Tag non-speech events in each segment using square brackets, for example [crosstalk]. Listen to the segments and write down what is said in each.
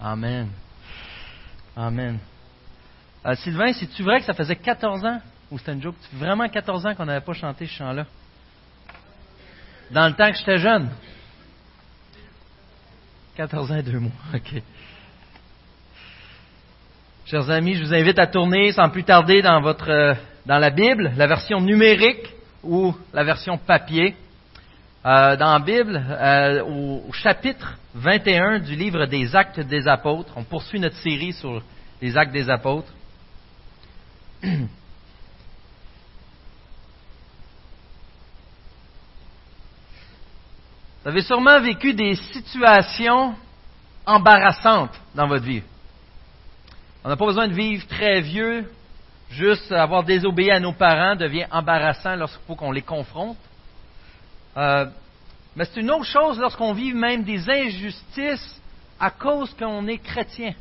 Amen. Amen. Euh, Sylvain, c'est-tu vrai que ça faisait 14 ans, ou c'était une joke, vraiment 14 ans qu'on n'avait pas chanté ce chant-là? Dans le temps que j'étais jeune? 14 ans et deux mois, [laughs] ok. Chers amis, je vous invite à tourner sans plus tarder dans, votre, euh, dans la Bible, la version numérique ou la version papier. Euh, dans la Bible, euh, au, au, chapitre 21 du livre des Actes des Apôtres. On poursuit notre série sur les Actes des Apôtres. [clears throat] Vous avez sûrement vécu des situations embarrassantes dans votre vie. On n'a pas besoin de vivre très vieux, juste avoir désobéi à nos parents devient embarrassant lorsqu'il faut qu'on les confronte. Euh, mais c'est une autre chose lorsqu'on vit même des injustices à cause qu'on est chrétien.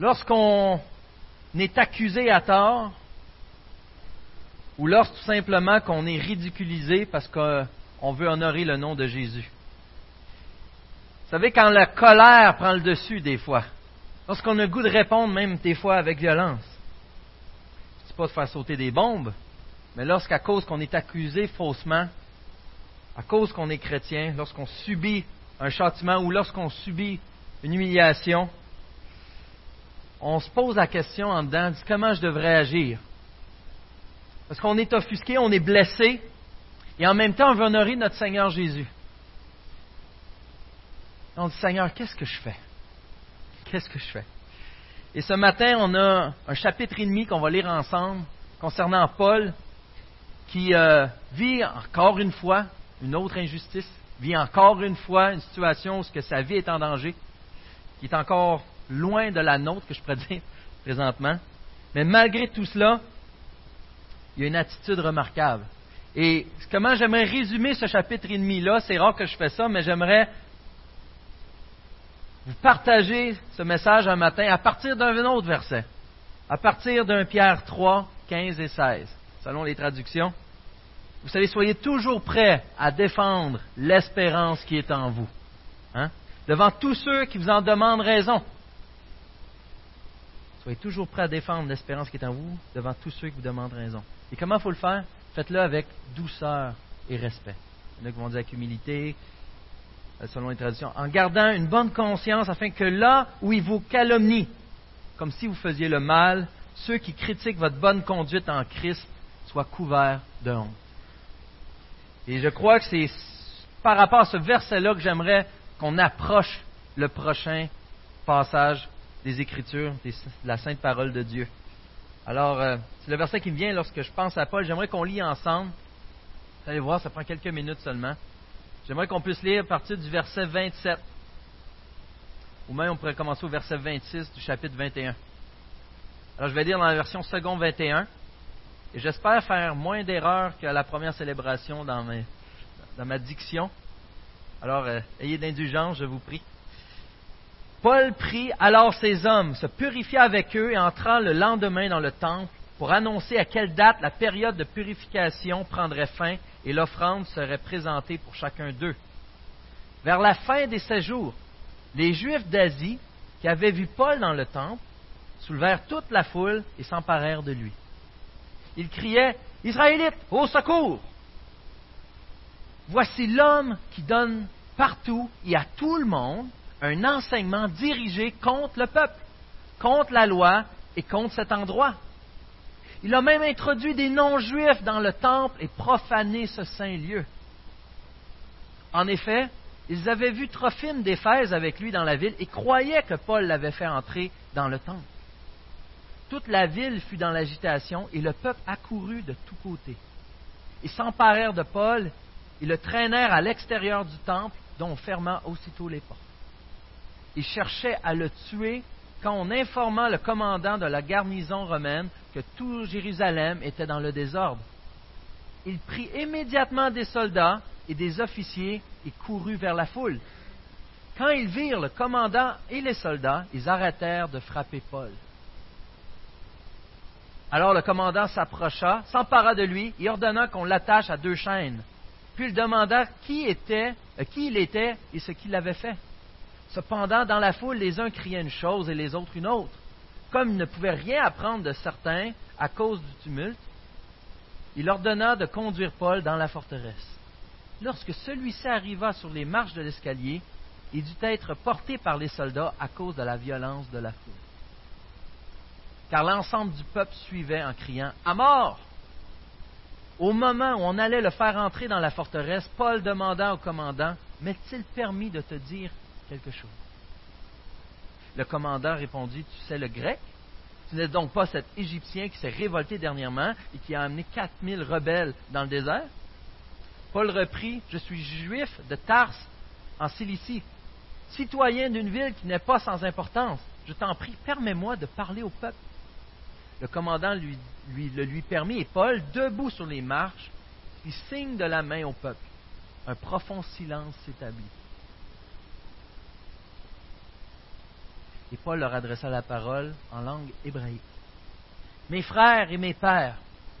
Lorsqu'on est accusé à tort, ou lorsque tout simplement qu'on est ridiculisé parce qu'on veut honorer le nom de Jésus. Vous savez, quand la colère prend le dessus des fois, lorsqu'on a le goût de répondre même des fois avec violence, c'est pas de faire sauter des bombes, mais lorsqu'à cause qu'on est accusé faussement, à cause qu'on est chrétien, lorsqu'on subit un châtiment ou lorsqu'on subit une humiliation, on se pose la question en dedans, comment je devrais agir? Parce qu'on est offusqué, on est blessé, et en même temps, on veut honorer notre Seigneur Jésus. On dit, Seigneur, qu'est-ce que je fais? Qu'est-ce que je fais? Et ce matin, on a un chapitre et demi qu'on va lire ensemble concernant Paul, qui euh, vit encore une fois une autre injustice, vit encore une fois une situation où que sa vie est en danger, qui est encore loin de la nôtre, que je pourrais [laughs] dire présentement. Mais malgré tout cela, il y a une attitude remarquable. Et comment j'aimerais résumer ce chapitre et demi-là, c'est rare que je fais ça, mais j'aimerais vous partager ce message un matin à partir d'un autre verset, à partir d'un Pierre 3, 15 et 16 selon les traductions. Vous savez, soyez toujours prêts à défendre l'espérance qui est en vous. Hein? Devant tous ceux qui vous en demandent raison. Soyez toujours prêts à défendre l'espérance qui est en vous devant tous ceux qui vous demandent raison. Et comment il faut le faire? Faites-le avec douceur et respect. Il y en a qui vont dire avec humilité, euh, selon les traditions, en gardant une bonne conscience afin que là où ils vous calomnient, comme si vous faisiez le mal, ceux qui critiquent votre bonne conduite en Christ soit couvert de honte. Et je crois que c'est par rapport à ce verset-là que j'aimerais qu'on approche le prochain passage des Écritures, de la sainte parole de Dieu. Alors, euh, c'est le verset qui me vient lorsque je pense à Paul. J'aimerais qu'on lit ensemble. Vous allez voir, ça prend quelques minutes seulement. J'aimerais qu'on puisse lire à partir du verset 27. Ou même on pourrait commencer au verset 26 du chapitre 21. Alors je vais lire dans la version second 21. Et j'espère faire moins d'erreurs qu'à la première célébration dans, ma diction. Alors, euh, ayez d'indulgence, je vous prie. Paul prit alors ces hommes, se purifia avec eux et entra le lendemain dans le temple pour annoncer à quelle date la période de purification prendrait fin et l'offrande serait présentée pour chacun d'eux. Vers la fin des séjours, les Juifs d'Asie, qui avaient vu Paul dans le temple, soulevèrent toute la foule et s'emparèrent de lui il criait Israélites, au secours Voici l'homme qui donne partout et à tout le monde un enseignement dirigé contre le peuple, contre la loi et contre cet endroit. Il a même introduit des non-juifs dans le temple et profané ce saint lieu. En effet, ils avaient vu Trophime d'Éphèse avec lui dans la ville et croyaient que Paul l'avait fait entrer dans le temple. Toute la ville fut dans l'agitation et le peuple accourut de tous côtés. Ils s'emparèrent de Paul et le traînèrent à l'extérieur du temple, dont on ferma aussitôt les portes. Ils cherchaient à le tuer quand on informa le commandant de la garnison romaine que tout Jérusalem était dans le désordre. Il prit immédiatement des soldats et des officiers et courut vers la foule. Quand ils virent le commandant et les soldats, ils arrêtèrent de frapper Paul. Alors le commandant s'approcha, s'empara de lui et ordonna qu'on l'attache à deux chaînes. puis il demanda qui, était, euh, qui il était et ce qu'il avait fait. Cependant, dans la foule, les uns criaient une chose et les autres une autre. Comme il ne pouvait rien apprendre de certains à cause du tumulte, il ordonna de conduire Paul dans la forteresse. Lorsque celui-ci arriva sur les marches de l'escalier, il dut être porté par les soldats à cause de la violence de la foule. Car l'ensemble du peuple suivait en criant À mort Au moment où on allait le faire entrer dans la forteresse, Paul demanda au commandant M'est-il permis de te dire quelque chose? Le commandant répondit Tu sais le grec? Tu n'es donc pas cet Égyptien qui s'est révolté dernièrement et qui a amené 4000 rebelles dans le désert? Paul reprit, Je suis juif de Tars, en Cilicie, citoyen d'une ville qui n'est pas sans importance. Je t'en prie, permets-moi de parler au peuple. Le commandant lui, le lui permit, et Paul, debout sur les marches, fit signe de la main au peuple. Un profond silence s'établit. Et Paul leur adressa la parole en langue hébraïque. Mes frères et mes pères,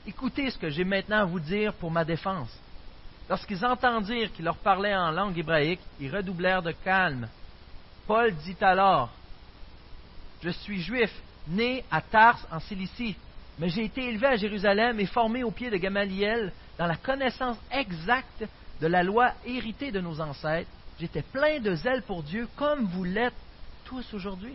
écoutez ce que j'ai maintenant à vous dire pour ma défense. Lorsqu'ils entendirent qu'il leur parlait en langue hébraïque, ils redoublèrent de calme. Paul dit alors, Je suis juif, né à Tars en Cilicie, mais j'ai été élevé à Jérusalem et formé au pied de Gamaliel dans la connaissance exacte de la loi héritée de nos ancêtres. J'étais plein de zèle pour Dieu comme vous l'êtes tous aujourd'hui.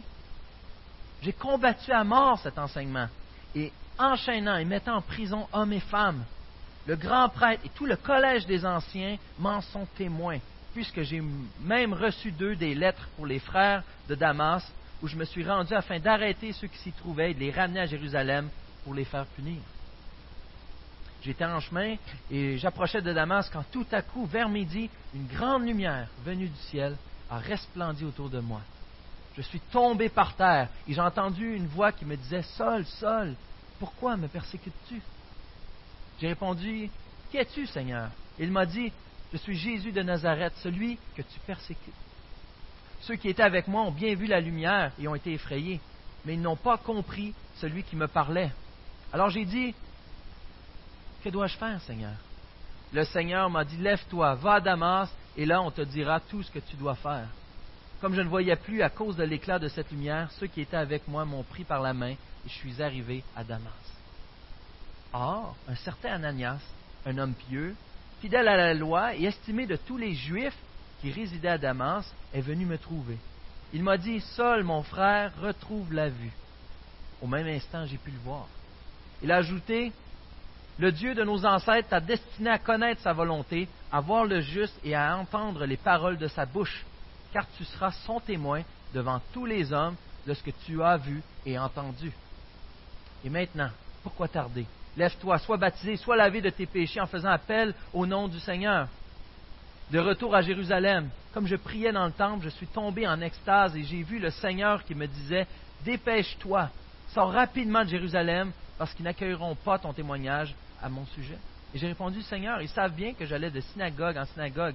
J'ai combattu à mort cet enseignement et enchaînant et mettant en prison hommes et femmes. Le grand prêtre et tout le collège des anciens m'en sont témoins, puisque j'ai même reçu d'eux des lettres pour les frères de Damas, où je me suis rendu afin d'arrêter ceux qui s'y trouvaient et de les ramener à Jérusalem pour les faire punir. J'étais en chemin et j'approchais de Damas quand tout à coup, vers midi, une grande lumière venue du ciel a resplendi autour de moi. Je suis tombé par terre et j'ai entendu une voix qui me disait Saul, Saul, pourquoi me persécutes-tu? J'ai répondu, Qui es-tu, Seigneur? Il m'a dit, Je suis Jésus de Nazareth, celui que tu persécutes. Ceux qui étaient avec moi ont bien vu la lumière et ont été effrayés, mais ils n'ont pas compris celui qui me parlait. Alors j'ai dit, Que dois-je faire, Seigneur? Le Seigneur m'a dit, Lève-toi, va à Damas, et là on te dira tout ce que tu dois faire. Comme je ne voyais plus à cause de l'éclat de cette lumière, ceux qui étaient avec moi m'ont pris par la main et je suis arrivé à Damas. Or, un certain Ananias, un homme pieux, fidèle à la loi et estimé de tous les Juifs qui résidaient à Damas, est venu me trouver. Il m'a dit, Seul mon frère retrouve la vue. Au même instant, j'ai pu le voir. Il a ajouté, Le Dieu de nos ancêtres t'a destiné à connaître sa volonté, à voir le juste et à entendre les paroles de sa bouche, car tu seras son témoin devant tous les hommes de ce que tu as vu et entendu. Et maintenant, pourquoi tarder? Lève-toi, sois baptisé, sois lavé de tes péchés en faisant appel au nom du Seigneur. De retour à Jérusalem, comme je priais dans le temple, je suis tombé en extase et j'ai vu le Seigneur qui me disait Dépêche-toi, sors rapidement de Jérusalem, parce qu'ils n'accueilleront pas ton témoignage à mon sujet. Et j'ai répondu Seigneur, ils savent bien que j'allais de synagogue en synagogue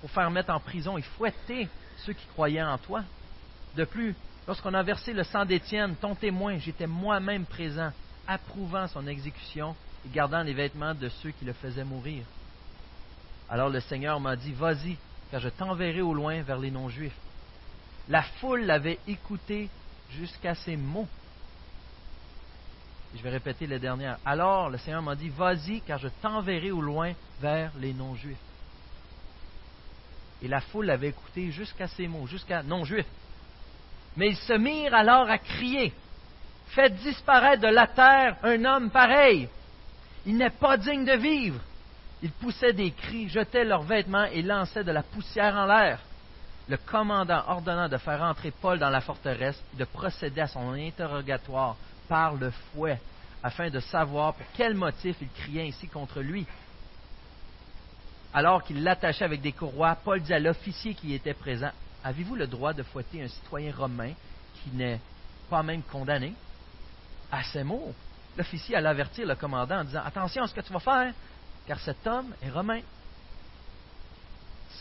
pour faire mettre en prison et fouetter ceux qui croyaient en toi. De plus, lorsqu'on a versé le sang d'Étienne, ton témoin, j'étais moi-même présent approuvant son exécution et gardant les vêtements de ceux qui le faisaient mourir. Alors le Seigneur m'a dit, Vas-y, car je t'enverrai au loin vers les non-juifs. La foule l'avait écouté jusqu'à ces mots. je vais répéter le dernier. Alors le Seigneur m'a dit, Vas-y, car je t'enverrai au loin vers les non-juifs. Et la foule l'avait écouté jusqu'à ces mots, jusqu'à non-juifs. Mais ils se mirent alors à crier Faites disparaître de la terre un homme pareil. Il n'est pas digne de vivre. Ils poussaient des cris, jetaient leurs vêtements et lançaient de la poussière en l'air. Le commandant ordonna de faire entrer Paul dans la forteresse et de procéder à son interrogatoire par le fouet, afin de savoir pour quel motif il criait ainsi contre lui. Alors qu'il l'attachait avec des courroies, Paul dit à l'officier qui était présent Avez-vous le droit de fouetter un citoyen romain qui n'est pas même condamné à ces mots, l'officier allait avertir le commandant en disant Attention à ce que tu vas faire, car cet homme est romain.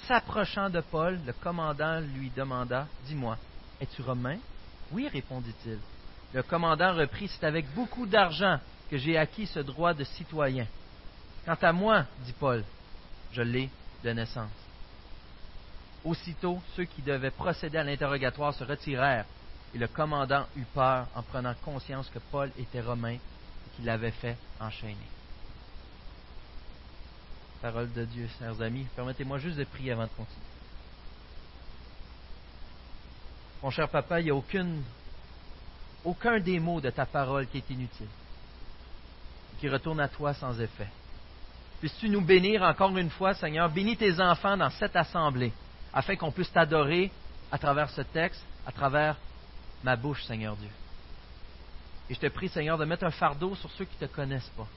S'approchant de Paul, le commandant lui demanda Dis-moi, es-tu romain? Oui, répondit-il. Le commandant reprit C'est avec beaucoup d'argent que j'ai acquis ce droit de citoyen. Quant à moi, dit Paul, je l'ai de naissance. Aussitôt, ceux qui devaient procéder à l'interrogatoire se retirèrent, et le commandant eut peur en prenant conscience que Paul était romain et qu'il l'avait fait enchaîner. Parole de Dieu, chers amis, permettez-moi juste de prier avant de continuer. Mon cher papa, il n'y a aucune, aucun des mots de ta parole qui est inutile, qui retourne à toi sans effet. Puisses-tu nous bénir encore une fois, Seigneur, bénis tes enfants dans cette assemblée afin qu'on puisse t'adorer à travers ce texte, à travers ma bouche, Seigneur Dieu. Et je te prie, Seigneur, de mettre un fardeau sur ceux qui ne te connaissent pas.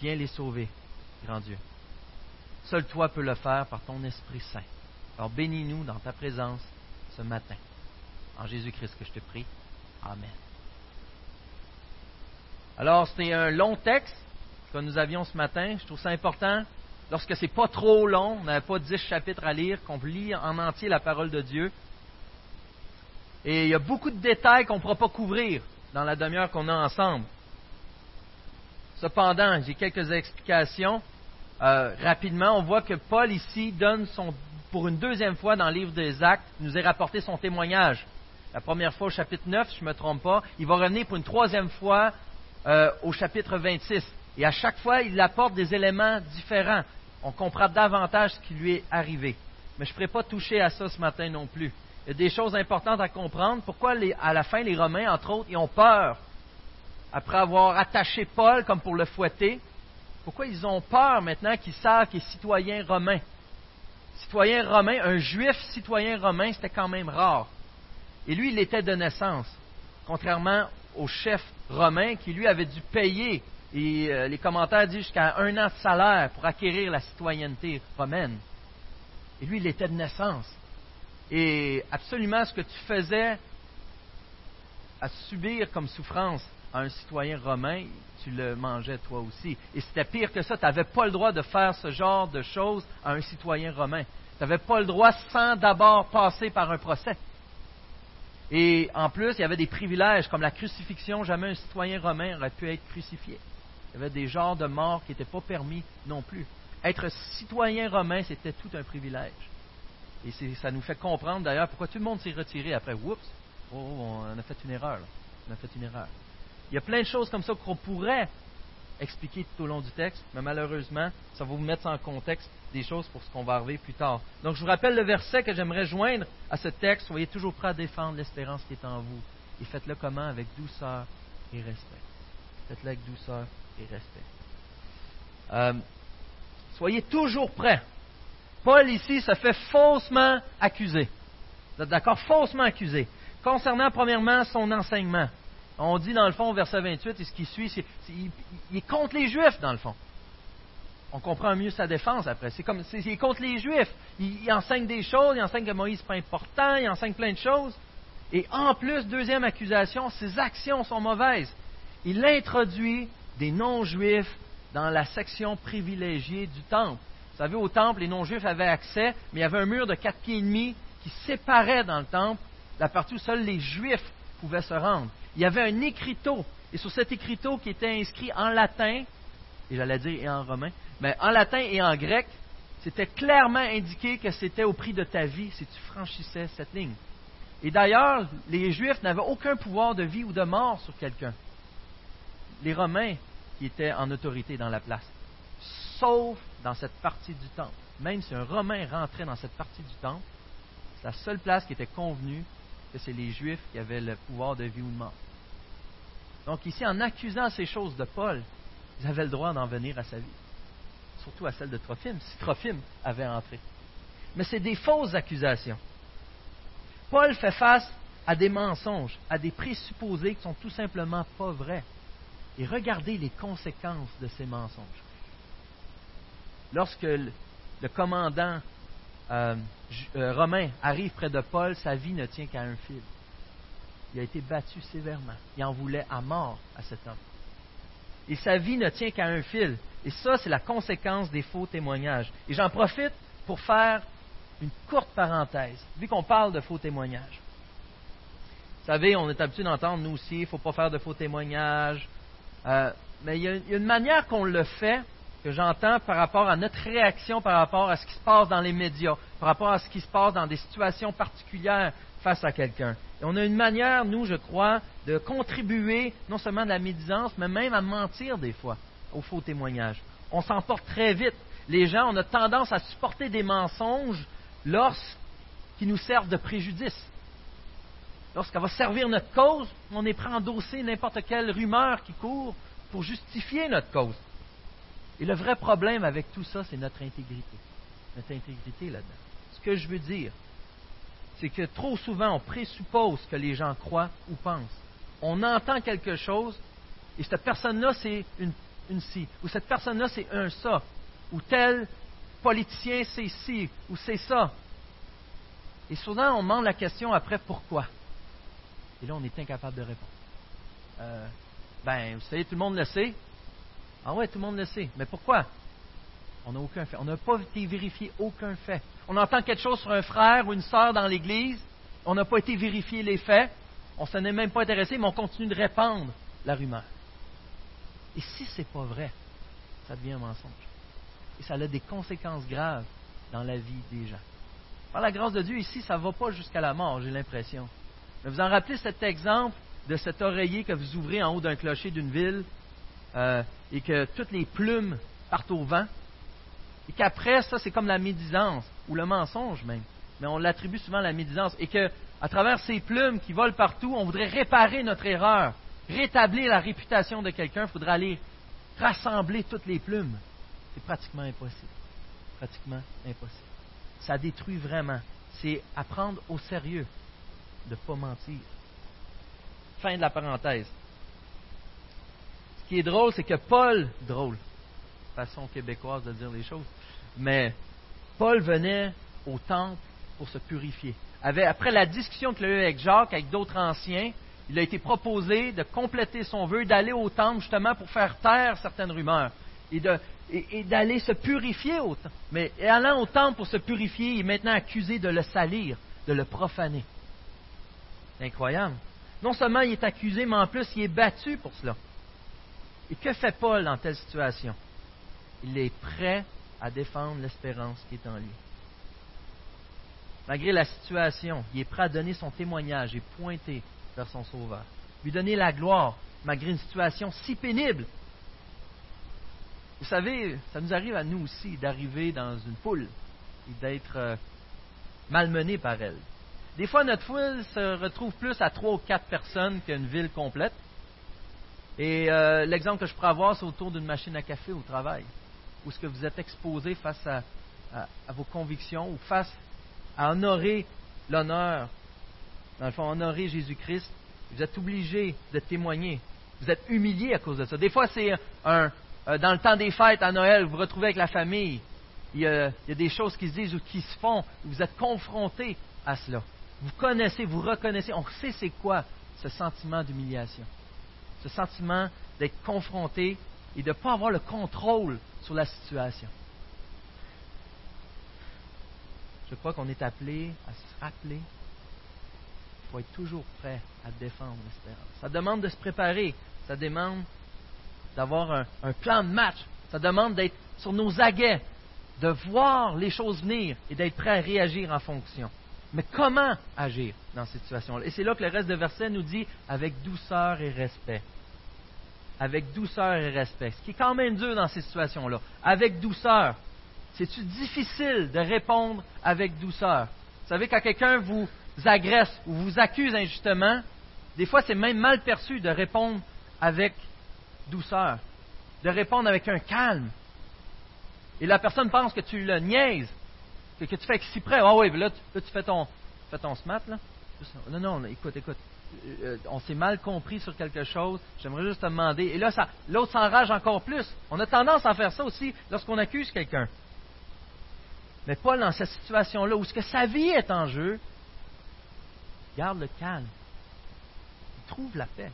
Viens les sauver, grand Dieu. Seul toi peux le faire par ton Esprit Saint. Alors bénis-nous dans ta présence ce matin. En Jésus-Christ que je te prie. Amen. Alors, c'était un long texte que nous avions ce matin. Je trouve ça important lorsque c'est pas trop long, on n'avait pas dix chapitres à lire, qu'on lit en entier la parole de Dieu. Et il y a beaucoup de détails qu'on ne pourra pas couvrir dans la demi-heure qu'on a ensemble. Cependant, j'ai quelques explications. Euh, rapidement, on voit que Paul ici donne son, pour une deuxième fois dans le livre des Actes, nous a rapporté son témoignage. La première fois au chapitre 9, si je ne me trompe pas. Il va revenir pour une troisième fois euh, au chapitre 26. Et à chaque fois, il apporte des éléments différents on comprend davantage ce qui lui est arrivé. Mais je ne ferai pas toucher à ça ce matin non plus. Il y a des choses importantes à comprendre. Pourquoi, à la fin, les Romains, entre autres, ils ont peur, après avoir attaché Paul comme pour le fouetter, pourquoi ils ont peur maintenant qu'ils savent qu'il est citoyen romain? Citoyen romain, un juif citoyen romain, c'était quand même rare. Et lui, il était de naissance, contrairement au chef romain qui, lui, avait dû payer et euh, les commentaires disent jusqu'à un an de salaire pour acquérir la citoyenneté romaine. Et lui, il était de naissance. Et absolument ce que tu faisais à subir comme souffrance à un citoyen romain, tu le mangeais toi aussi. Et c'était pire que ça, tu n'avais pas le droit de faire ce genre de choses à un citoyen romain. Tu n'avais pas le droit sans d'abord passer par un procès. Et en plus, il y avait des privilèges comme la crucifixion. Jamais un citoyen romain aurait pu être crucifié. Il y avait des genres de morts qui n'étaient pas permis non plus. Être citoyen romain, c'était tout un privilège. Et ça nous fait comprendre d'ailleurs pourquoi tout le monde s'est retiré après. Oups, oh, on a fait une erreur. On a fait une erreur. Il y a plein de choses comme ça qu'on pourrait expliquer tout au long du texte, mais malheureusement, ça va vous mettre en contexte des choses pour ce qu'on va arriver plus tard. Donc je vous rappelle le verset que j'aimerais joindre à ce texte. Soyez toujours prêts à défendre l'espérance qui est en vous. Et faites-le comment? Avec douceur et respect. Faites-le avec douceur et respect. Euh, soyez toujours prêts. Paul ici se fait faussement accuser. Vous êtes d'accord? Faussement accusé. Concernant premièrement son enseignement. On dit dans le fond, verset 28, et ce qui suit, c'est, il, est contre les Juifs, dans le fond. On comprend mieux sa défense après. C'est comme, c'est, il est contre les Juifs. Il, il, enseigne des choses, il enseigne que Moïse n'est pas important, il enseigne plein de choses. Et en plus, deuxième accusation, ses actions sont mauvaises. Il introduit des non-juifs dans la section privilégiée du temple. Vous savez, au temple, les non-juifs avaient accès, mais il y avait un mur de quatre pieds et demi qui séparait dans le temple la partie où seuls les juifs pouvaient se rendre. Il y avait un écriteau, et sur cet écriteau qui était inscrit en latin, et j'allais dire et en romain, mais en latin et en grec, c'était clairement indiqué que c'était au prix de ta vie si tu franchissais cette ligne. Et d'ailleurs, les Juifs n'avaient aucun pouvoir de vie ou de mort sur quelqu'un. Les Romains qui était en autorité dans la place. Sauf dans cette partie du temple. Même si un Romain rentrait dans cette partie du temple, c'est la seule place qui était convenue que c'est les Juifs qui avaient le pouvoir de vie ou de mort. Donc ici, en accusant ces choses de Paul, ils avaient le droit d'en venir à sa vie. Surtout à celle de Trophime, si Trophime avait entré. Mais c'est des fausses accusations. Paul fait face à des mensonges, à des présupposés qui sont tout simplement pas vrais et regardez les conséquences de ces mensonges. Lorsque le, commandant euh, euh, romain arrive près de Paul, sa vie ne tient qu'à un fil. Il a été battu sévèrement. Il en voulait à mort à cet homme. Et sa vie ne tient qu'à un fil. Et ça, c'est la conséquence des faux témoignages. Et j'en profite pour faire une courte parenthèse, vu qu'on parle de faux témoignages. Vous savez, on est habitué d'entendre, nous aussi, il ne faut pas faire de faux témoignages, euh, mais il y, a, une manière qu'on le fait que j'entends par rapport à notre réaction, par rapport à ce qui se passe dans les médias, par rapport à ce qui se passe dans des situations particulières face à quelqu'un. Et on a une manière, nous, je crois, de contribuer non seulement à la médisance, mais même à mentir des fois aux faux témoignages. On s'emporte très vite. Les gens, on a tendance à supporter des mensonges lorsqu'ils nous servent de préjudice. Lorsqu'elle va servir notre cause, on est prêt à endosser n'importe quelle rumeur qui court pour justifier notre cause. Et le vrai problème avec tout ça, c'est notre intégrité. Notre intégrité là-dedans. Ce que je veux dire, c'est que trop souvent, on présuppose que les gens croient ou pensent. On entend quelque chose, et cette personne-là, c'est une, une ci, ou cette personne-là, c'est un ça, ou tel politicien, c'est ci, ou c'est ça. Et souvent, on demande la question après pourquoi? Et là, on est incapable de répondre. Euh, ben, vous savez, tout le monde le sait. Ah ouais, tout le monde le sait. Mais pourquoi? On n'a aucun fait. On n'a pas été vérifié aucun fait. On entend quelque chose sur un frère ou une sœur dans l'Église. On n'a pas été vérifié les faits. On ne s'en est même pas intéressé, mais on continue de répandre la rumeur. Et si ce n'est pas vrai, ça devient un mensonge. Et ça a des conséquences graves dans la vie des gens. Par la grâce de Dieu, ici, ça ne va pas jusqu'à la mort, j'ai l'impression. Mais vous en rappelez cet exemple de cet oreiller que vous ouvrez en haut d'un clocher d'une ville euh, et que toutes les plumes partent au vent? Et qu'après, ça, c'est comme la médisance, ou le mensonge même. Mais on l'attribue souvent à la médisance. Et que, à travers ces plumes qui volent partout, on voudrait réparer notre erreur, rétablir la réputation de quelqu'un. Il faudrait aller rassembler toutes les plumes. C'est pratiquement impossible. Pratiquement impossible. Ça détruit vraiment. C'est à prendre au sérieux de ne pas mentir. Fin de la parenthèse. Ce qui est drôle, c'est que Paul, drôle, façon québécoise de dire les choses, mais Paul venait au temple pour se purifier. après la discussion qu'il a eue avec Jacques, avec d'autres anciens, il a été proposé de compléter son vœu, d'aller au temple justement pour faire taire certaines rumeurs et, d'aller se purifier au temple. Mais allant au temple pour se purifier, il est maintenant accusé de le salir, de le profaner. Incroyable. Non seulement il est accusé, mais en plus il est battu pour cela. Et que fait Paul dans telle situation? Il est prêt à défendre l'espérance qui est en lui. Malgré la situation, il est prêt à donner son témoignage et pointer vers son Sauveur. Lui donner la gloire, malgré une situation si pénible. Vous savez, ça nous arrive à nous aussi d'arriver dans une foule et d'être euh, malmené par elle. Des fois, notre foule se retrouve plus à trois ou quatre personnes qu'une ville complète. Et euh, l'exemple que je pourrais avoir, c'est autour d'une machine à café au travail, où ce que vous êtes exposé face à, vos convictions ou face à honorer l'honneur, dans le fond, honorer Jésus-Christ. Vous êtes obligé de témoigner. Vous êtes humilié à cause de ça. Des fois, c'est un, dans le temps des fêtes à Noël, vous vous retrouvez avec la famille. Il y, a, il y a des choses qui se disent ou qui se font. Vous êtes confronté à cela. Vous connaissez, vous reconnaissez, on sait c'est quoi ce sentiment d'humiliation, ce sentiment d'être confronté et de ne pas avoir le contrôle sur la situation. Je crois qu'on est appelé à se rappeler qu'il faut être toujours prêt à défendre l'espérance. Ça demande de se préparer, ça demande d'avoir un, un, plan de match, ça demande d'être sur nos aguets, de voir les choses venir et d'être prêt à réagir en fonction. Mais comment agir dans cette situation-là? Et c'est là que le reste de verset nous dit avec douceur et respect. Avec douceur et respect. Ce qui est quand même dur dans ces situations-là. Avec douceur. C'est-tu difficile de répondre avec douceur? Vous savez, quand quelqu'un vous agresse ou vous accuse injustement, des fois c'est même mal perçu de répondre avec douceur, de répondre avec un calme. Et la personne pense que tu le niaises, que, tu fais exprès. Ah oui, là, tu, fais ton, là. Non, non, écoute, écoute. Euh, euh, on s'est mal compris sur quelque chose. J'aimerais juste te demander. Et là, l'autre s'enrage encore plus. On a tendance à faire ça aussi lorsqu'on accuse quelqu'un. Mais Paul, dans cette situation-là, où ce que sa vie est en jeu, garde le calme. Il trouve la paix,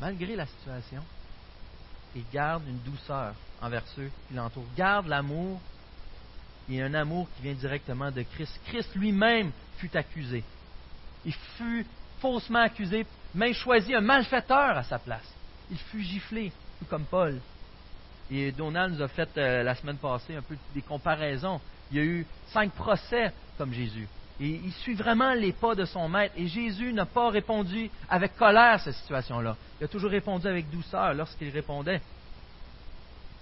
malgré la situation. Et garde une douceur envers ceux qui l'entourent. Garde l'amour il y a un amour qui vient directement de Christ. Christ lui-même fut accusé. Il fut faussement accusé, mais choisit un malfaiteur à sa place. Il fut giflé, tout comme Paul. Et Donald nous a fait euh, la semaine passée un peu des comparaisons. Il y a eu cinq procès comme Jésus. Et il suit vraiment les pas de son maître. Et Jésus n'a pas répondu avec colère à cette situation-là. Il a toujours répondu avec douceur lorsqu'il répondait.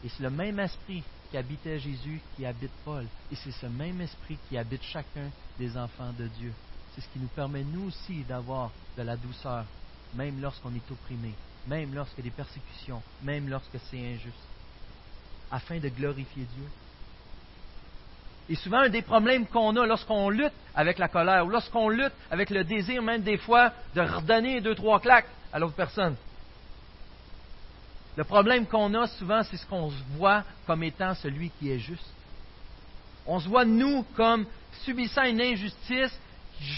Et c'est le même esprit habitait Jésus qui habite Paul. Et c'est ce même esprit qui habite chacun des enfants de Dieu. C'est ce qui nous permet, nous aussi, d'avoir de la douceur, même lorsqu'on est opprimé, même lorsqu'il y a des persécutions, même lorsque c'est injuste, afin de glorifier Dieu. Et souvent, un des problèmes qu'on a lorsqu'on lutte avec la colère, ou lorsqu'on lutte avec le désir, même des fois, de redonner deux, trois claques à l'autre personne, le problème qu'on a souvent, c'est ce qu'on se voit comme étant celui qui est juste. On se voit, nous, comme subissant une injustice.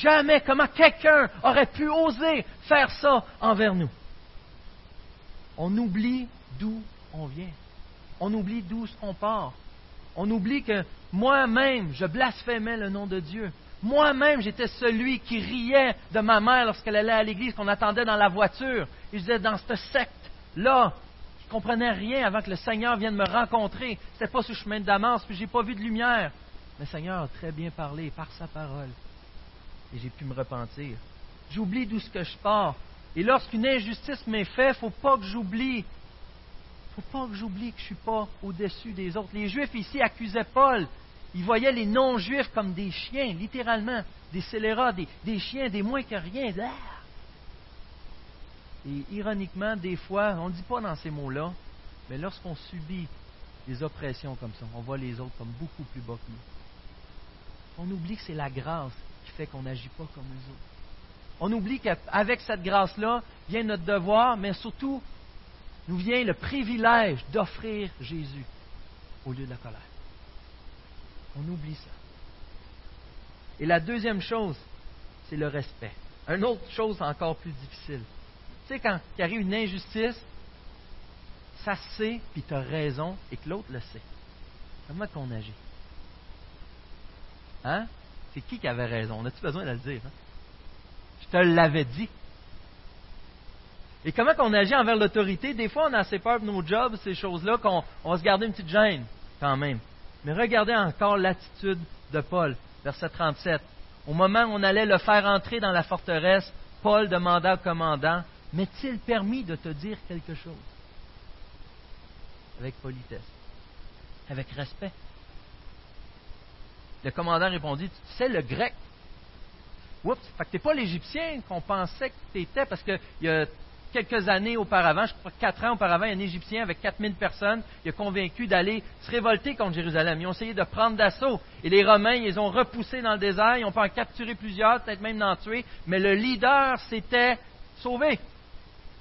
Jamais, comment quelqu'un aurait pu oser faire ça envers nous? On oublie d'où on vient. On oublie d'où qu'on part. On oublie que moi-même, je blasphémais le nom de Dieu. Moi-même, j'étais celui qui riait de ma mère lorsqu'elle allait à l'église, qu'on attendait dans la voiture. Et je disais, dans cette secte-là, je ne comprenais rien avant que le Seigneur vienne me rencontrer. Ce n'était pas sur le chemin de Damas, puis je n'ai pas vu de lumière. Mais le Seigneur a très bien parlé par sa parole. Et j'ai pu me repentir. J'oublie d'où ce que je pars. Et lorsqu'une injustice m'est faite, faut pas que j'oublie. Faut pas que j'oublie que je ne suis pas au-dessus des autres. Les Juifs ici accusaient Paul. Ils voyaient les non-Juifs comme des chiens, littéralement. Des scélérats, des, des chiens, des moins que rien. Ah! Et ironiquement, des fois, on ne dit pas dans ces mots-là, mais lorsqu'on subit des oppressions comme ça, on voit les autres comme beaucoup plus bas que nous. On oublie que c'est la grâce qui fait qu'on n'agit pas comme les autres. On oublie qu'avec cette grâce-là vient notre devoir, mais surtout, nous vient le privilège d'offrir Jésus au lieu de la colère. On oublie ça. Et la deuxième chose, c'est le respect. Une autre chose encore plus difficile. Tu sais, quand il arrive une injustice, ça sait, puis tu as raison, et que l'autre le sait. Comment qu'on agit? Hein? C'est qui qui avait raison? On a-tu besoin de le dire? Hein? Je te l'avais dit. Et comment qu'on agit envers l'autorité? Des fois, on a assez peur de nos jobs, ces choses-là, qu'on va se garder une petite gêne, quand même. Mais regardez encore l'attitude de Paul, verset 37. Au moment où on allait le faire entrer dans la forteresse, Paul demanda au commandant M'est-il permis de te dire quelque chose? Avec politesse, avec respect. Le commandant répondit Tu sais le grec? Oups, fait n'es pas l'Égyptien qu'on pensait que tu étais, parce qu'il y a quelques années auparavant, je crois quatre ans auparavant, un Égyptien avec 4000 personnes, il a convaincu d'aller se révolter contre Jérusalem. Ils ont essayé de prendre d'assaut. Et les Romains, ils les ont repoussés dans le désert, ils ont pu en capturer plusieurs, peut-être même en tuer, mais le leader s'était sauvé.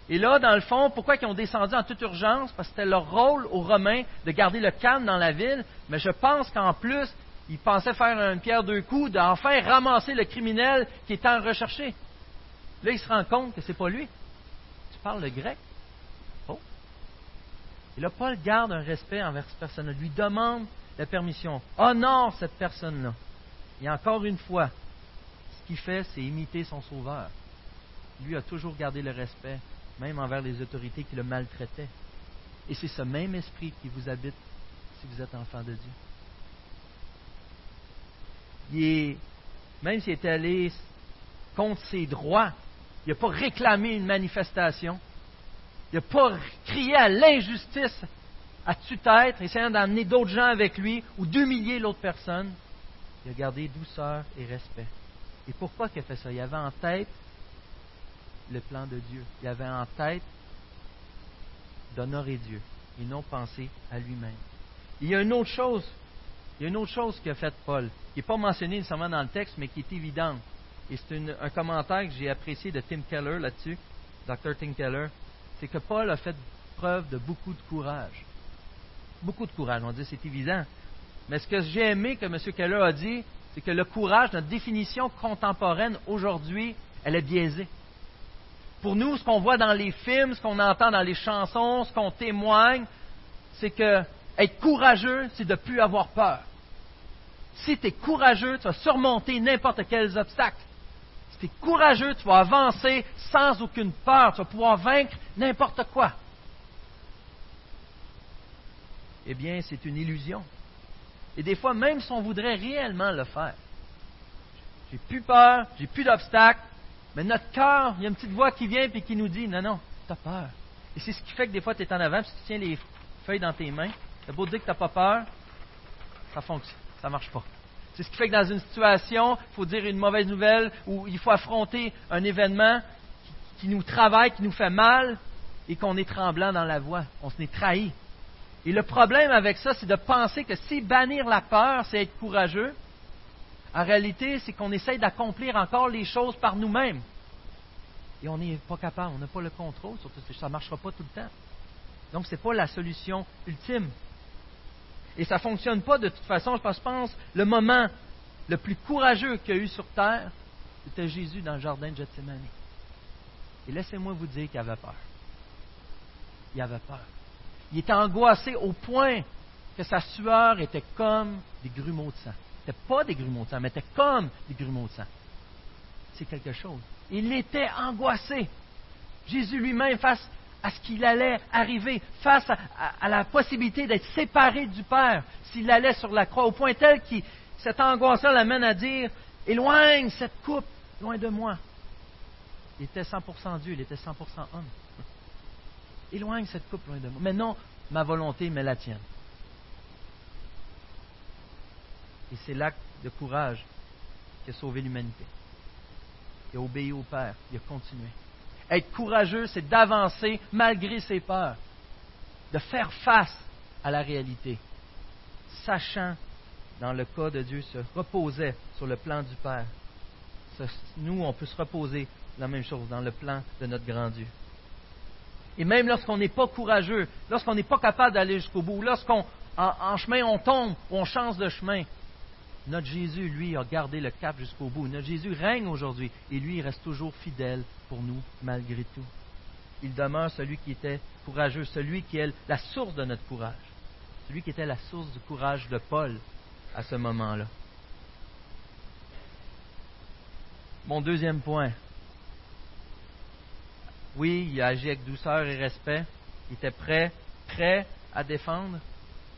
Et là, dans le fond, pourquoi ils ont descendu en toute urgence? Parce que c'était leur rôle aux Romains de garder le calme dans la ville, mais je pense qu'en plus, ils pensaient faire une pierre deux coups, d'enfin ramasser le criminel qui est en recherché. Là, ils se rendent compte que ce n'est pas lui. Tu parles le grec? Oh. Et là, Paul garde un respect envers cette personne-là, lui demande la permission, honore cette personne-là. Et encore une fois, ce qu'il fait, c'est imiter son sauveur. Lui a toujours gardé le respect même envers les autorités qui le maltraitaient. Et c'est ce même esprit qui vous habite si vous êtes enfant de Dieu. Il est, même s'il est allé contre ses droits, il n'a pas réclamé une manifestation, il n'a pas crié à l'injustice à tue-tête, essayant d'amener d'autres gens avec lui ou d'humilier l'autre personne. Il a gardé douceur et respect. Et pourquoi il a fait ça Il avait en tête le plan de Dieu. Il avait en tête d'honorer Dieu et non penser à lui-même. Il y a une autre chose, il y a une autre chose qu'a fait Paul, qui n'est pas mentionnée nécessairement dans le texte, mais qui est évidente. Et c'est un commentaire que j'ai apprécié de Tim Keller là-dessus, Dr. Tim Keller, c'est que Paul a fait preuve de beaucoup de courage. Beaucoup de courage, on dit c'est évident. Mais ce que j'ai aimé que M. Keller a dit, c'est que le courage, notre définition contemporaine aujourd'hui, elle est biaisée. Pour nous, ce qu'on voit dans les films, ce qu'on entend dans les chansons, ce qu'on témoigne, c'est que être courageux, c'est de ne plus avoir peur. Si tu es courageux, tu vas surmonter n'importe quels obstacles. Si tu es courageux, tu vas avancer sans aucune peur. Tu vas pouvoir vaincre n'importe quoi. eh bien, c'est une illusion. Et des fois, même si on voudrait réellement le faire, j'ai plus peur, j'ai plus d'obstacles, mais notre cœur, il y a une petite voix qui vient et qui nous dit Non, non, tu as peur. Et c'est ce qui fait que des fois, tu es en avant, si tu tiens les feuilles dans tes mains, c'est beau dire que tu n'as pas peur, ça fonctionne, ça ne marche pas. C'est ce qui fait que dans une situation, il faut dire une mauvaise nouvelle, ou il faut affronter un événement qui nous travaille, qui nous fait mal, et qu'on est tremblant dans la voix. On se n'est trahi. Et le problème avec ça, c'est de penser que si bannir la peur, c'est être courageux, en réalité, c'est qu'on essaye d'accomplir encore les choses par nous-mêmes. Et on n'est pas capable, on n'a pas le contrôle, surtout ça ne marchera pas tout le temps. Donc, ce n'est pas la solution ultime. Et ça ne fonctionne pas de toute façon. Je pense, je le moment le plus courageux qu'il y a eu sur terre, c'était Jésus dans le jardin de Gethsemane. Et laissez-moi vous dire qu'il avait peur. Il avait peur. Il était angoissé au point que sa sueur était comme des grumeaux de sang. C'était pas des grumeaux de mais comme des grumeaux. C'est quelque chose. Il était angoissé. Jésus lui-même, face à ce qu'il allait arriver, face à, la possibilité d'être séparé du Père, s'il allait sur la croix, au point tel que cette angoisse l'amène à dire Éloigne cette coupe, loin de moi. Il était 100% Dieu, il était 100% homme. Éloigne cette coupe loin de moi. Mais non, ma volonté, mais la tienne. Et c'est l'acte de courage qui a sauvé l'humanité. Il a obéi au Père, il a continué. Être courageux, c'est d'avancer malgré ses peurs, de faire face à la réalité, sachant, dans le cas de Dieu, se reposer sur le plan du Père. Nous, on peut se reposer la même chose dans le plan de notre grand Dieu. Et même lorsqu'on n'est pas courageux, lorsqu'on n'est pas capable d'aller jusqu'au bout, lorsqu'on en, chemin on tombe on change de chemin, notre Jésus, lui, a gardé le cap jusqu'au bout. Notre Jésus règne aujourd'hui et lui, il reste toujours fidèle pour nous malgré tout. Il demeure celui qui était courageux, celui qui est la source de notre courage, celui qui était la source du courage de Paul à ce moment-là. Mon deuxième point, oui, il a agi avec douceur et respect. Il était prêt, prêt à défendre.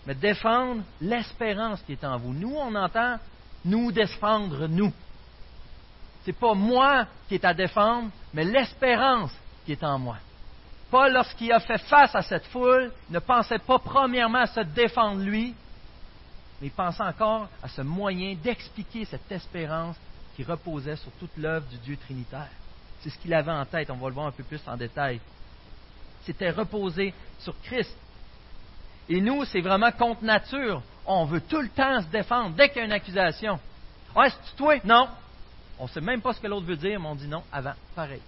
Mais défendre l'espérance qui est en vous. Nous, on entend nous défendre nous. Ce n'est pas moi qui est à défendre, mais l'espérance qui est en moi. Paul, lorsqu'il a fait face à cette foule, ne pensait pas premièrement à se défendre lui, mais il pensait encore à ce moyen d'expliquer cette espérance qui reposait sur toute l'œuvre du Dieu trinitaire. C'est ce qu'il avait en tête. On va le voir un peu plus en détail. C'était reposer sur Christ. Et nous, c'est vraiment contre nature. On veut tout le temps se défendre dès qu'il y a une accusation. Ah, c'est toi? Non. On ne sait même pas ce que l'autre veut dire, mais on dit non avant. Pareil.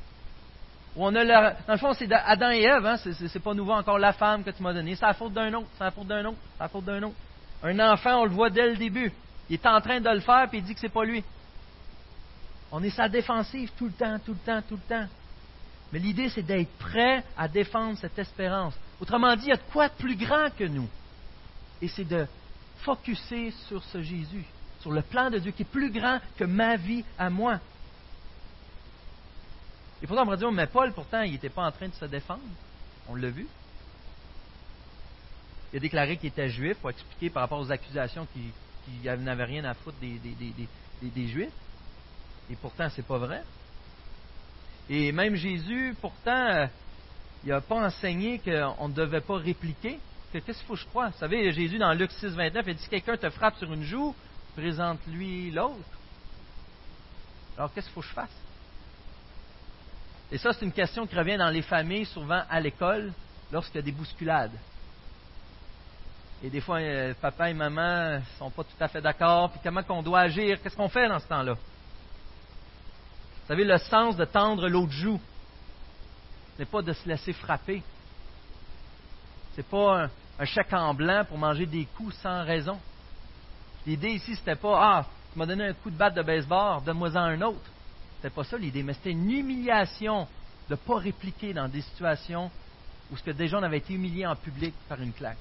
on a dans le fond, c'est Adam et Ève, hein? c'est pas nouveau encore la femme que tu m'as donnée. C'est la faute d'un autre, c'est la faute d'un autre, c'est la faute d'un autre. Un enfant, on le voit dès le début. Il est en train de le faire, puis il dit que c'est pas lui. On est sa défensive tout le temps, tout le temps, tout le temps. Mais l'idée, c'est d'être prêt à défendre cette espérance. Autrement dit, il y a de quoi de plus grand que nous. Et c'est de focuser sur ce Jésus, sur le plan de Dieu qui est plus grand que ma vie à moi. Et pourtant, on va dire, mais Paul, pourtant, il n'était pas en train de se défendre. On l'a vu. Il a déclaré qu'il était juif pour expliquer par rapport aux accusations qu'il n'avait rien à foutre des, des Juifs. Et pourtant, ce n'est pas vrai. Et même Jésus, pourtant, euh, il n'a pas enseigné qu'on ne devait pas répliquer. Qu'est-ce qu'il faut que je crois? Vous savez, Jésus, dans Luc 6, 29, il dit si quelqu'un te frappe sur une joue, présente-lui l'autre. Alors, qu'est-ce qu'il faut que je fasse? Et ça, c'est une question qui revient dans les familles, souvent à l'école, lorsqu'il y a des bousculades. Et des fois, euh, papa et maman ne sont pas tout à fait d'accord. Puis comment qu'on doit agir? Qu'est-ce qu'on fait dans ce temps-là? Vous savez, le sens de tendre l'autre joue, ce n'est pas de se laisser frapper. Ce n'est pas un, chèque en blanc pour manger des coups sans raison. L'idée ici, c'était pas Ah, tu m'as donné un coup de batte de baseball, donne-moi-en un autre. C'était pas ça l'idée, mais c'était une humiliation de ne pas répliquer dans des situations où ce que déjà on avait été humilié en public par une claque.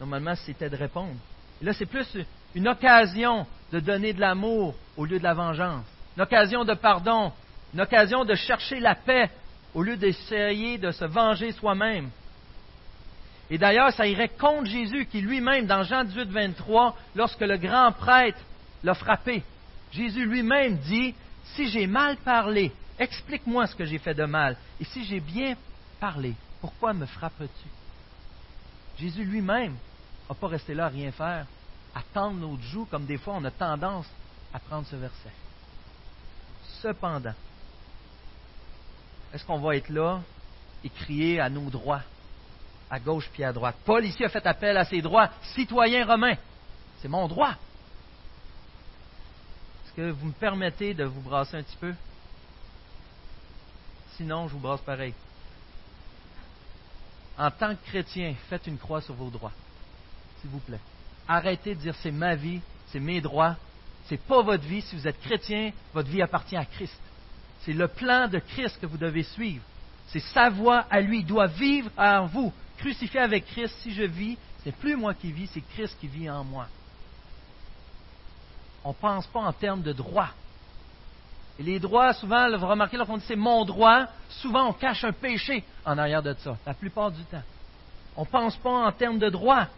Normalement, c'était de répondre. Et là, c'est plus une occasion de donner de l'amour au lieu de la vengeance une occasion de pardon, une occasion de chercher la paix au lieu d'essayer de se venger soi-même. Et d'ailleurs, ça irait contre Jésus qui lui-même, dans Jean 18, 23, lorsque le grand prêtre l'a frappé, Jésus lui-même dit, si j'ai mal parlé, explique-moi ce que j'ai fait de mal. Et si j'ai bien parlé, pourquoi me frappes-tu Jésus lui-même n'a pas resté là à rien faire, à tendre notre joue comme des fois on a tendance à prendre ce verset. Cependant, est-ce qu'on va être là et crier à nos droits, à gauche puis à droite? Paul ici a fait appel à ses droits, citoyen romain. C'est mon droit. Est-ce que vous me permettez de vous brasser un petit peu? Sinon, je vous brasse pareil en tant que chrétien, faites une croix sur vos droits. S'il vous plaît. Arrêtez de dire c'est ma vie, c'est mes droits. C'est pas votre vie. Si vous êtes chrétien, votre vie appartient à Christ. C'est le plan de Christ que vous devez suivre. C'est sa voie à lui. Il doit vivre en vous. Crucifié avec Christ, si je vis, c'est plus moi qui vis, c'est Christ qui vit en moi. On ne pense pas en termes de droits. Et les droits, souvent, vous remarquez, lorsqu'on dit c'est mon droit, souvent on cache un péché en arrière de ça, la plupart du temps. On ne pense pas en termes de droits,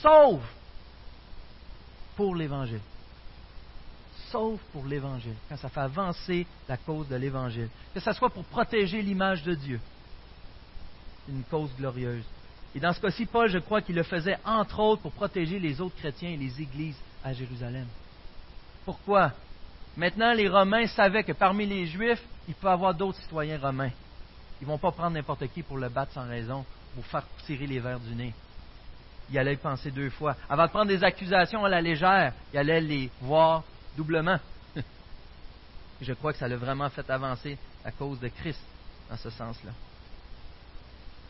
sauf pour l'Évangile. Sauf pour l'Évangile, quand ça fait avancer la cause de l'Évangile. Que ce soit pour protéger l'image de Dieu. Une cause glorieuse. Et dans ce cas-ci, Paul, je crois qu'il le faisait entre autres pour protéger les autres chrétiens et les églises à Jérusalem. Pourquoi? Maintenant, les Romains savaient que parmi les Juifs, il peut y avoir d'autres citoyens romains. Ils ne vont pas prendre n'importe qui pour le battre sans raison ou faire tirer les verres du nez. Ils allaient y penser deux fois. Avant de prendre des accusations à la légère, ils allaient les voir doublement. [laughs] Je crois que ça l'a vraiment fait avancer à cause de Christ dans ce sens-là.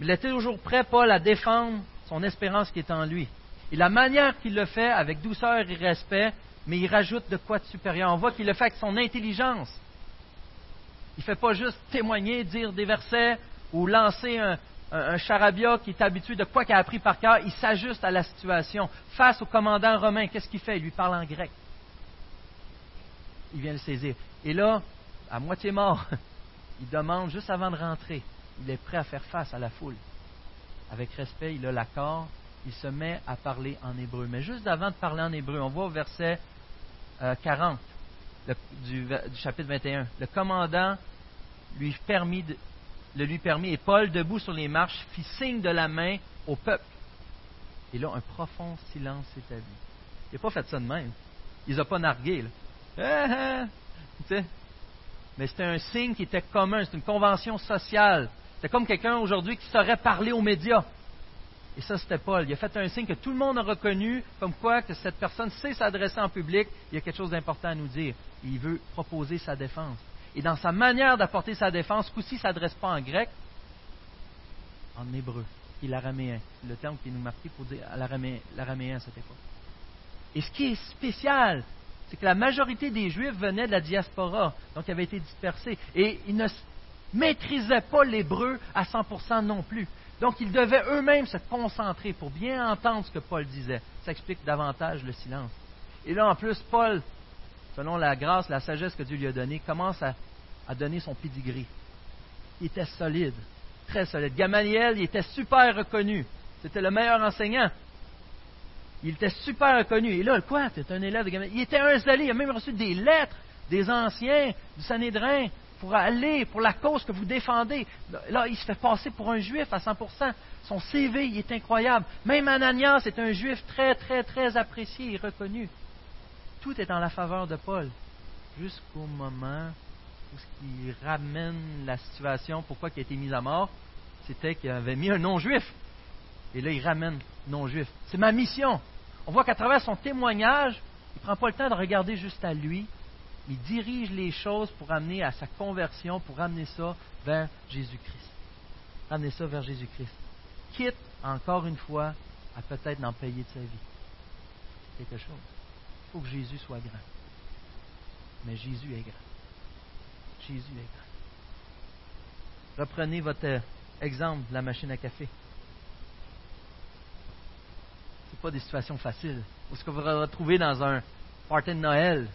Il était toujours prêt, Paul, à défendre son espérance qui est en lui. Et la manière qu'il le fait, avec douceur et respect, mais il rajoute de quoi de supérieur. On voit qu'il le fait avec son intelligence. Il ne fait pas juste témoigner, dire des versets ou lancer un, charabia qui est habitué de quoi qu'il a appris par cœur. Il s'ajuste à la situation. Face au commandant romain, qu'est-ce qu'il fait? Il lui parle en grec. Il vient le saisir. Et là, à moitié mort, [laughs] il demande juste avant de rentrer. Il est prêt à faire face à la foule. Avec respect, il a l'accord. Il se met à parler en hébreu. Mais juste avant de parler en hébreu, on voit au verset 40 euh, du, chapitre 21. Le commandant lui permit le lui permit, et Paul, debout sur les marches, fit signe de la main au peuple. Et là, un profond silence s'établit. Il n'a pas fait ça de même. Il n'a pas nargué. Là. Ah, ah. Mais c'était un signe qui était commun, c'est une convention sociale. C'est comme quelqu'un aujourd'hui qui saurait parler aux médias. Et ça, c'était Paul. Il a fait un signe que tout le monde a reconnu, comme quoi que cette personne sait s'adresser en public. Il y a quelque chose d'important à nous dire. Il veut proposer sa défense. Et dans sa manière d'apporter sa défense, coup-ci, ne s'adresse pas en grec, en hébreu, qui est l'araméen. Le terme qui nous marqué pour dire l'araméen à cette époque. Et ce qui est spécial, c'est que la majorité des Juifs venaient de la diaspora, donc ils avaient été dispersés. Et ils ne maîtrisaient pas l'hébreu à 100% non plus. Donc, ils devaient eux-mêmes se concentrer pour bien entendre ce que Paul disait. Ça explique davantage le silence. Et là, en plus, Paul, selon la grâce, la sagesse que Dieu lui a donnée, commence à, donner son pedigree. Il était solide, très solide. Gamaliel, il était super reconnu. C'était le meilleur enseignant. Il était super reconnu. Et là, quoi? C'est un élève de Gamaliel. Il était un zélé. Il a même reçu des lettres des anciens du Sanhédrin pour aller pour la cause que vous défendez. Là, il se fait passer pour un juif à 100%. Son CV, il est incroyable. Même Ananias est un juif très, très, très apprécié et reconnu. Tout est en la faveur de Paul. Jusqu'au moment où ce qui ramène la situation, pourquoi il a été mis à mort, c'était qu'il avait mis un non-juif. Et là, il ramène non-juif. C'est ma mission. On voit qu'à travers son témoignage, il ne prend pas le temps de regarder juste à lui, il dirige les choses pour amener à sa conversion, pour amener ça vers Jésus-Christ. Amener ça vers Jésus-Christ. Quitte, encore une fois, à peut-être n'en payer de sa vie. Quelque chose. Il faut que Jésus soit grand. Mais Jésus est grand. Jésus est grand. Reprenez votre exemple de la machine à café. Ce pas des situations faciles. Ou ce que vous vous retrouvez dans un party de Noël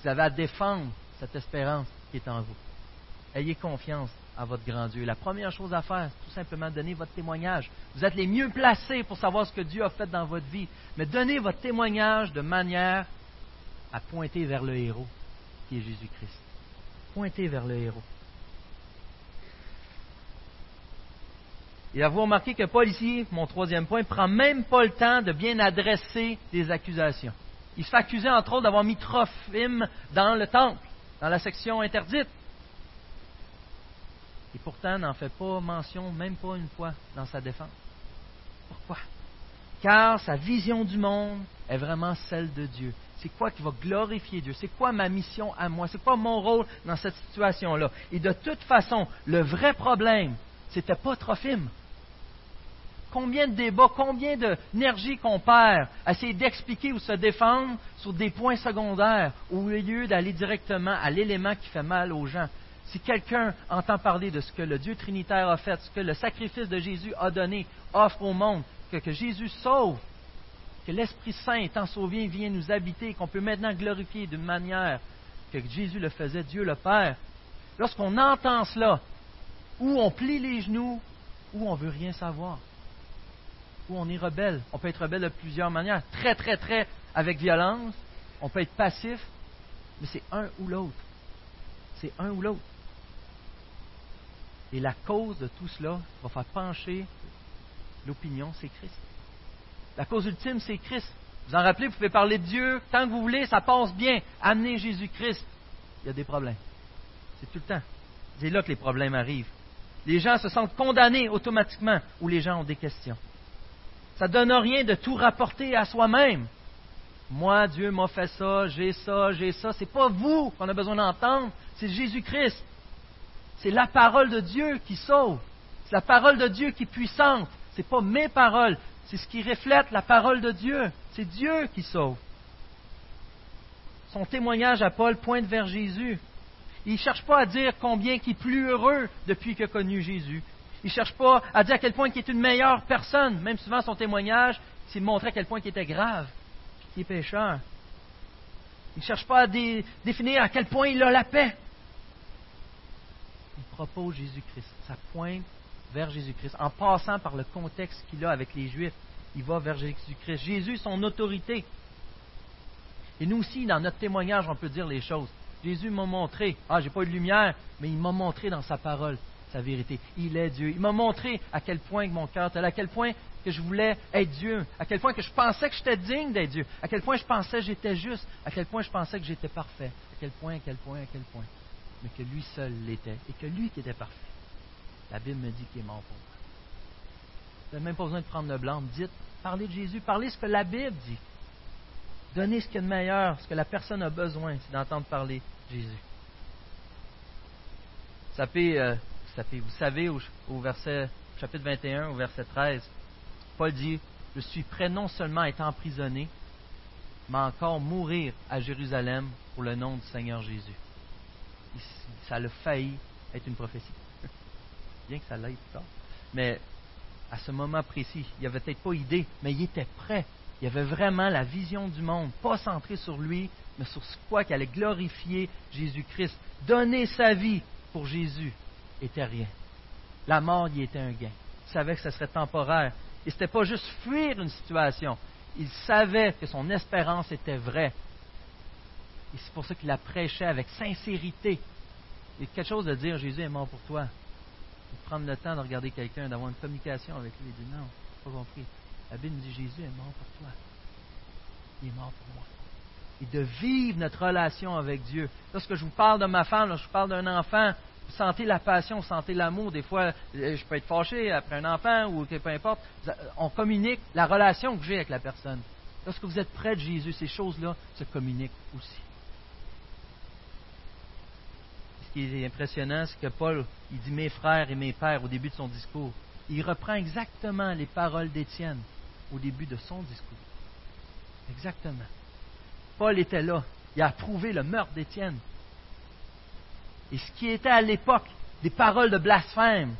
vous avez à défendre cette espérance qui est en vous. ayez confiance à votre grand Dieu. La première chose à faire, c'est tout simplement donner votre témoignage. Vous êtes les mieux placés pour savoir ce que Dieu a fait dans votre vie, mais donnez votre témoignage de manière à pointer vers le héros, qui est Jésus-Christ. Pointez vers le héros. Et vous remarqué que Paul ici, mon troisième point, prend même pas le temps de bien adresser des accusations. Il se fait accuser entre autres d'avoir mis Trophime dans le temple, dans la section interdite. Et pourtant n'en fait pas mention, même pas une fois, dans sa défense. Pourquoi? Car sa vision du monde est vraiment celle de Dieu. C'est quoi qui va glorifier Dieu? C'est quoi ma mission à moi? C'est quoi mon rôle dans cette situation-là? Et de toute façon, le vrai problème, c'était pas Trophime. Combien de débats, combien d'énergie qu'on perd à essayer d'expliquer ou se défendre sur des points secondaires au lieu d'aller directement à l'élément qui fait mal aux gens. Si quelqu'un entend parler de ce que le Dieu Trinitaire a fait, ce que le sacrifice de Jésus a donné, offre au monde, que, Jésus sauve, que l'Esprit Saint, étant sauvé, vient nous habiter, qu'on peut maintenant glorifier d'une manière que Jésus le faisait, Dieu le Père, lorsqu'on entend cela, ou on plie les genoux, ou on veut rien savoir, ou on est rebelle. On peut être rebelle de plusieurs manières, très, très, très avec violence, on peut être passif, mais c'est un ou l'autre. C'est un ou l'autre. Et la cause de tout cela va faire pencher l'opinion, c'est Christ. La cause ultime, c'est Christ. Vous en rappelez, vous pouvez parler de Dieu tant que vous voulez, ça passe bien. Amenez Jésus-Christ. Il y a des problèmes. C'est tout le temps. C'est là que les problèmes arrivent. Les gens se sentent condamnés automatiquement ou les gens ont des questions. Ça ne donne rien de tout rapporter à soi-même. Moi, Dieu m'a fait ça, j'ai ça, j'ai ça. Ce n'est pas vous qu'on a besoin d'entendre, c'est Jésus-Christ. C'est la parole de Dieu qui sauve. C'est la parole de Dieu qui est puissante. Ce n'est pas mes paroles. C'est ce qui reflète la parole de Dieu. C'est Dieu qui sauve. Son témoignage à Paul pointe vers Jésus. Il ne cherche pas à dire combien il est plus heureux depuis qu'il a connu Jésus. Il ne cherche pas à dire à quel point il est une meilleure personne. Même souvent, son témoignage, c'est de montrer à quel point il était grave, qu'il est pécheur. Il ne cherche pas à définir à quel point il a la paix propose Jésus-Christ. Ça pointe vers Jésus-Christ. En passant par le contexte qu'il a avec les Juifs, il va vers Jésus-Christ. Jésus, son autorité. Et nous aussi, dans notre témoignage, on peut dire les choses. Jésus m'a montré, ah, j'ai pas eu de lumière, mais il m'a montré dans sa parole sa vérité. Il est Dieu. Il m'a montré à quel point mon cœur était à quel point que je voulais être Dieu, à quel point que je pensais que j'étais digne d'être Dieu, à quel point je pensais que j'étais juste, à quel point je pensais que j'étais parfait, à quel point, à quel point, à quel point mais que lui seul l'était, et que lui qui était parfait. La Bible me dit qu'il est mort pour moi. Vous n'avez même pas besoin de prendre le blanc. Dites, parlez de Jésus, parlez ce que la Bible dit. Donnez ce qu'il y a de meilleur, ce que la personne a besoin, c'est d'entendre parler de Jésus. Ça euh, vous savez, au, au chapitre 21, au verset 13, Paul dit Je suis prêt non seulement à être emprisonné, mais encore mourir à Jérusalem pour le nom du Seigneur Jésus ça a failli être une prophétie. [laughs] Bien que ça l'aille plus. Mais à ce moment précis, il avait peut-être pas idée, mais il était prêt. Il avait vraiment la vision du monde, pas centré sur lui, mais sur ce quoi qu'il allait glorifier Jésus-Christ. Donner sa vie pour Jésus était rien. La mort y était un gain. Il savait que ce serait temporaire. Et ce n'était pas juste fuir une situation. Il savait que son espérance était vraie. Et c'est pour ça qu'il la prêchait avec sincérité, il y a quelque chose de dire Jésus est mort pour toi. De prendre le temps de regarder quelqu'un, d'avoir une communication avec lui et dire non, pas compris. La Bible dit Jésus est mort pour toi. Il est mort pour moi. Et de vivre notre relation avec Dieu. Lorsque je vous parle de ma femme, lorsque je parle d'un enfant, vous sentez la passion, sentez l'amour. Des fois, euh, je peux être fâché après un enfant ou peu importe. On communique la relation que j'ai avec la personne. Lorsque vous êtes près de Jésus, ces choses-là se communiquent aussi. qui est impressionnant, c'est que Paul, il dit mes frères et mes pères au début de son discours. Il reprend exactement les paroles d'Étienne au début de son discours. Exactement. Paul était là. Il a approuvé le meurtre d'Étienne. Et ce qui était à l'époque des paroles de blasphème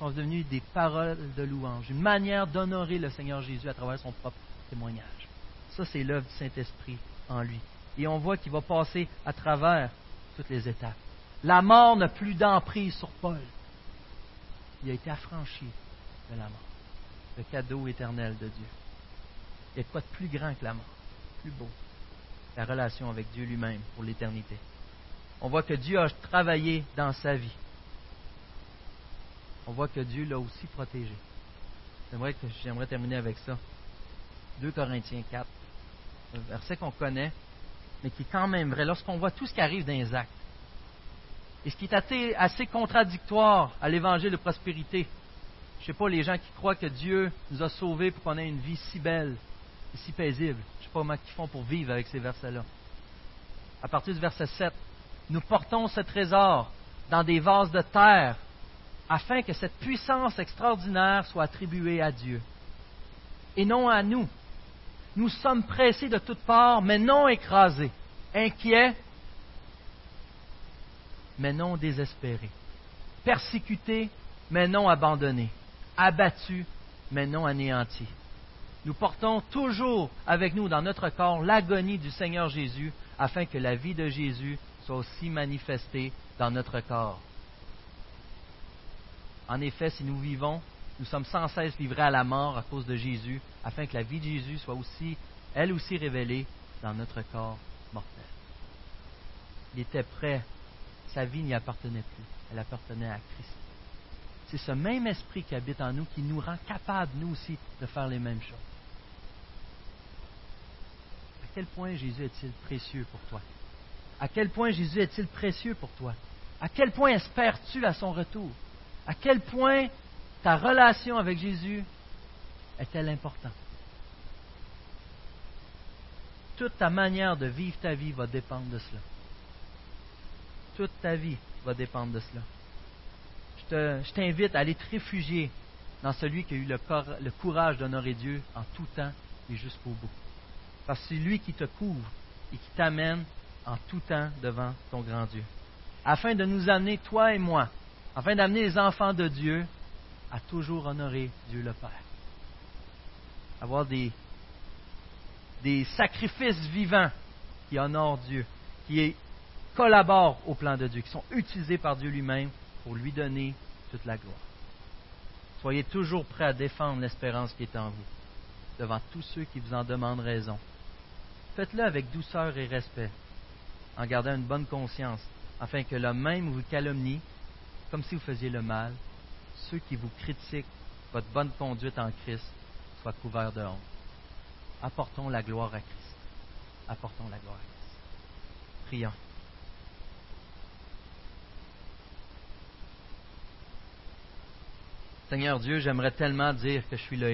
sont devenues des paroles de louange, une manière d'honorer le Seigneur Jésus à travers son propre témoignage. Ça, c'est l'œuvre du Saint-Esprit en lui. Et on voit qu'il va passer à travers toutes les étapes. La mort n'a plus d'emprise sur Paul. Il a été affranchi de la mort. Le cadeau éternel de Dieu. Il y a quoi de plus grand que la mort, plus beau La relation avec Dieu lui-même pour l'éternité. On voit que Dieu a travaillé dans sa vie. On voit que Dieu l'a aussi protégé. J'aimerais terminer avec ça. 2 Corinthiens 4, un verset qu'on connaît, mais qui est quand même vrai. Lorsqu'on voit tout ce qui arrive dans les actes, et ce qui est assez, contradictoire à l'évangile de prospérité, je ne sais pas, les gens qui croient que Dieu nous a sauvés pour qu'on ait une vie si belle et si paisible. Je ne sais pas comment ils font pour vivre avec ces versets-là. À partir du verset 7, nous portons ce trésor dans des vases de terre afin que cette puissance extraordinaire soit attribuée à Dieu et non à nous. Nous sommes pressés de toutes parts, mais non écrasés, inquiets, mais non désespérés, persécutés, mais non abandonnés, abattus, mais non anéantis. Nous portons toujours avec nous dans notre corps l'agonie du Seigneur Jésus, afin que la vie de Jésus soit aussi manifestée dans notre corps. En effet, si nous vivons, nous sommes sans cesse livrés à la mort à cause de Jésus, afin que la vie de Jésus soit aussi, elle aussi révélée dans notre corps mortel. Il était prêt, sa vie n'y appartenait plus, elle appartenait à Christ. C'est ce même esprit qui habite en nous qui nous rend capables, nous aussi, de faire les mêmes choses. À quel point Jésus est-il précieux pour toi? À quel point Jésus est-il précieux pour toi? À quel point espères-tu à son retour? À quel point ta relation avec Jésus est-elle importante? Toute ta manière de vivre ta vie va dépendre de cela. Toute ta vie va dépendre de cela. Je t'invite à aller te réfugier dans celui qui a eu le, courage d'honorer Dieu en tout temps et jusqu'au bout. Parce que c'est lui qui te couvre et qui t'amène en tout temps devant ton grand Dieu. Afin de nous amener, toi et moi, afin d'amener les enfants de Dieu à toujours honorer Dieu le Père. Avoir des, des sacrifices vivants qui honorent Dieu, qui collaborent au plan de Dieu, qui sont utilisés par Dieu lui-même pour lui donner toute la gloire. Soyez toujours prêts à défendre l'espérance qui est en vous devant tous ceux qui vous en demandent raison. Faites-le avec douceur et respect, en gardant une bonne conscience, afin que l'homme même vous calomnie comme si vous faisiez le mal, ceux qui vous critiquent votre bonne conduite en Christ soient couverts de honte. Apportons la gloire à Christ. Apportons la gloire à Christ. Prions. Seigneur Dieu, j'aimerais tellement dire que je suis là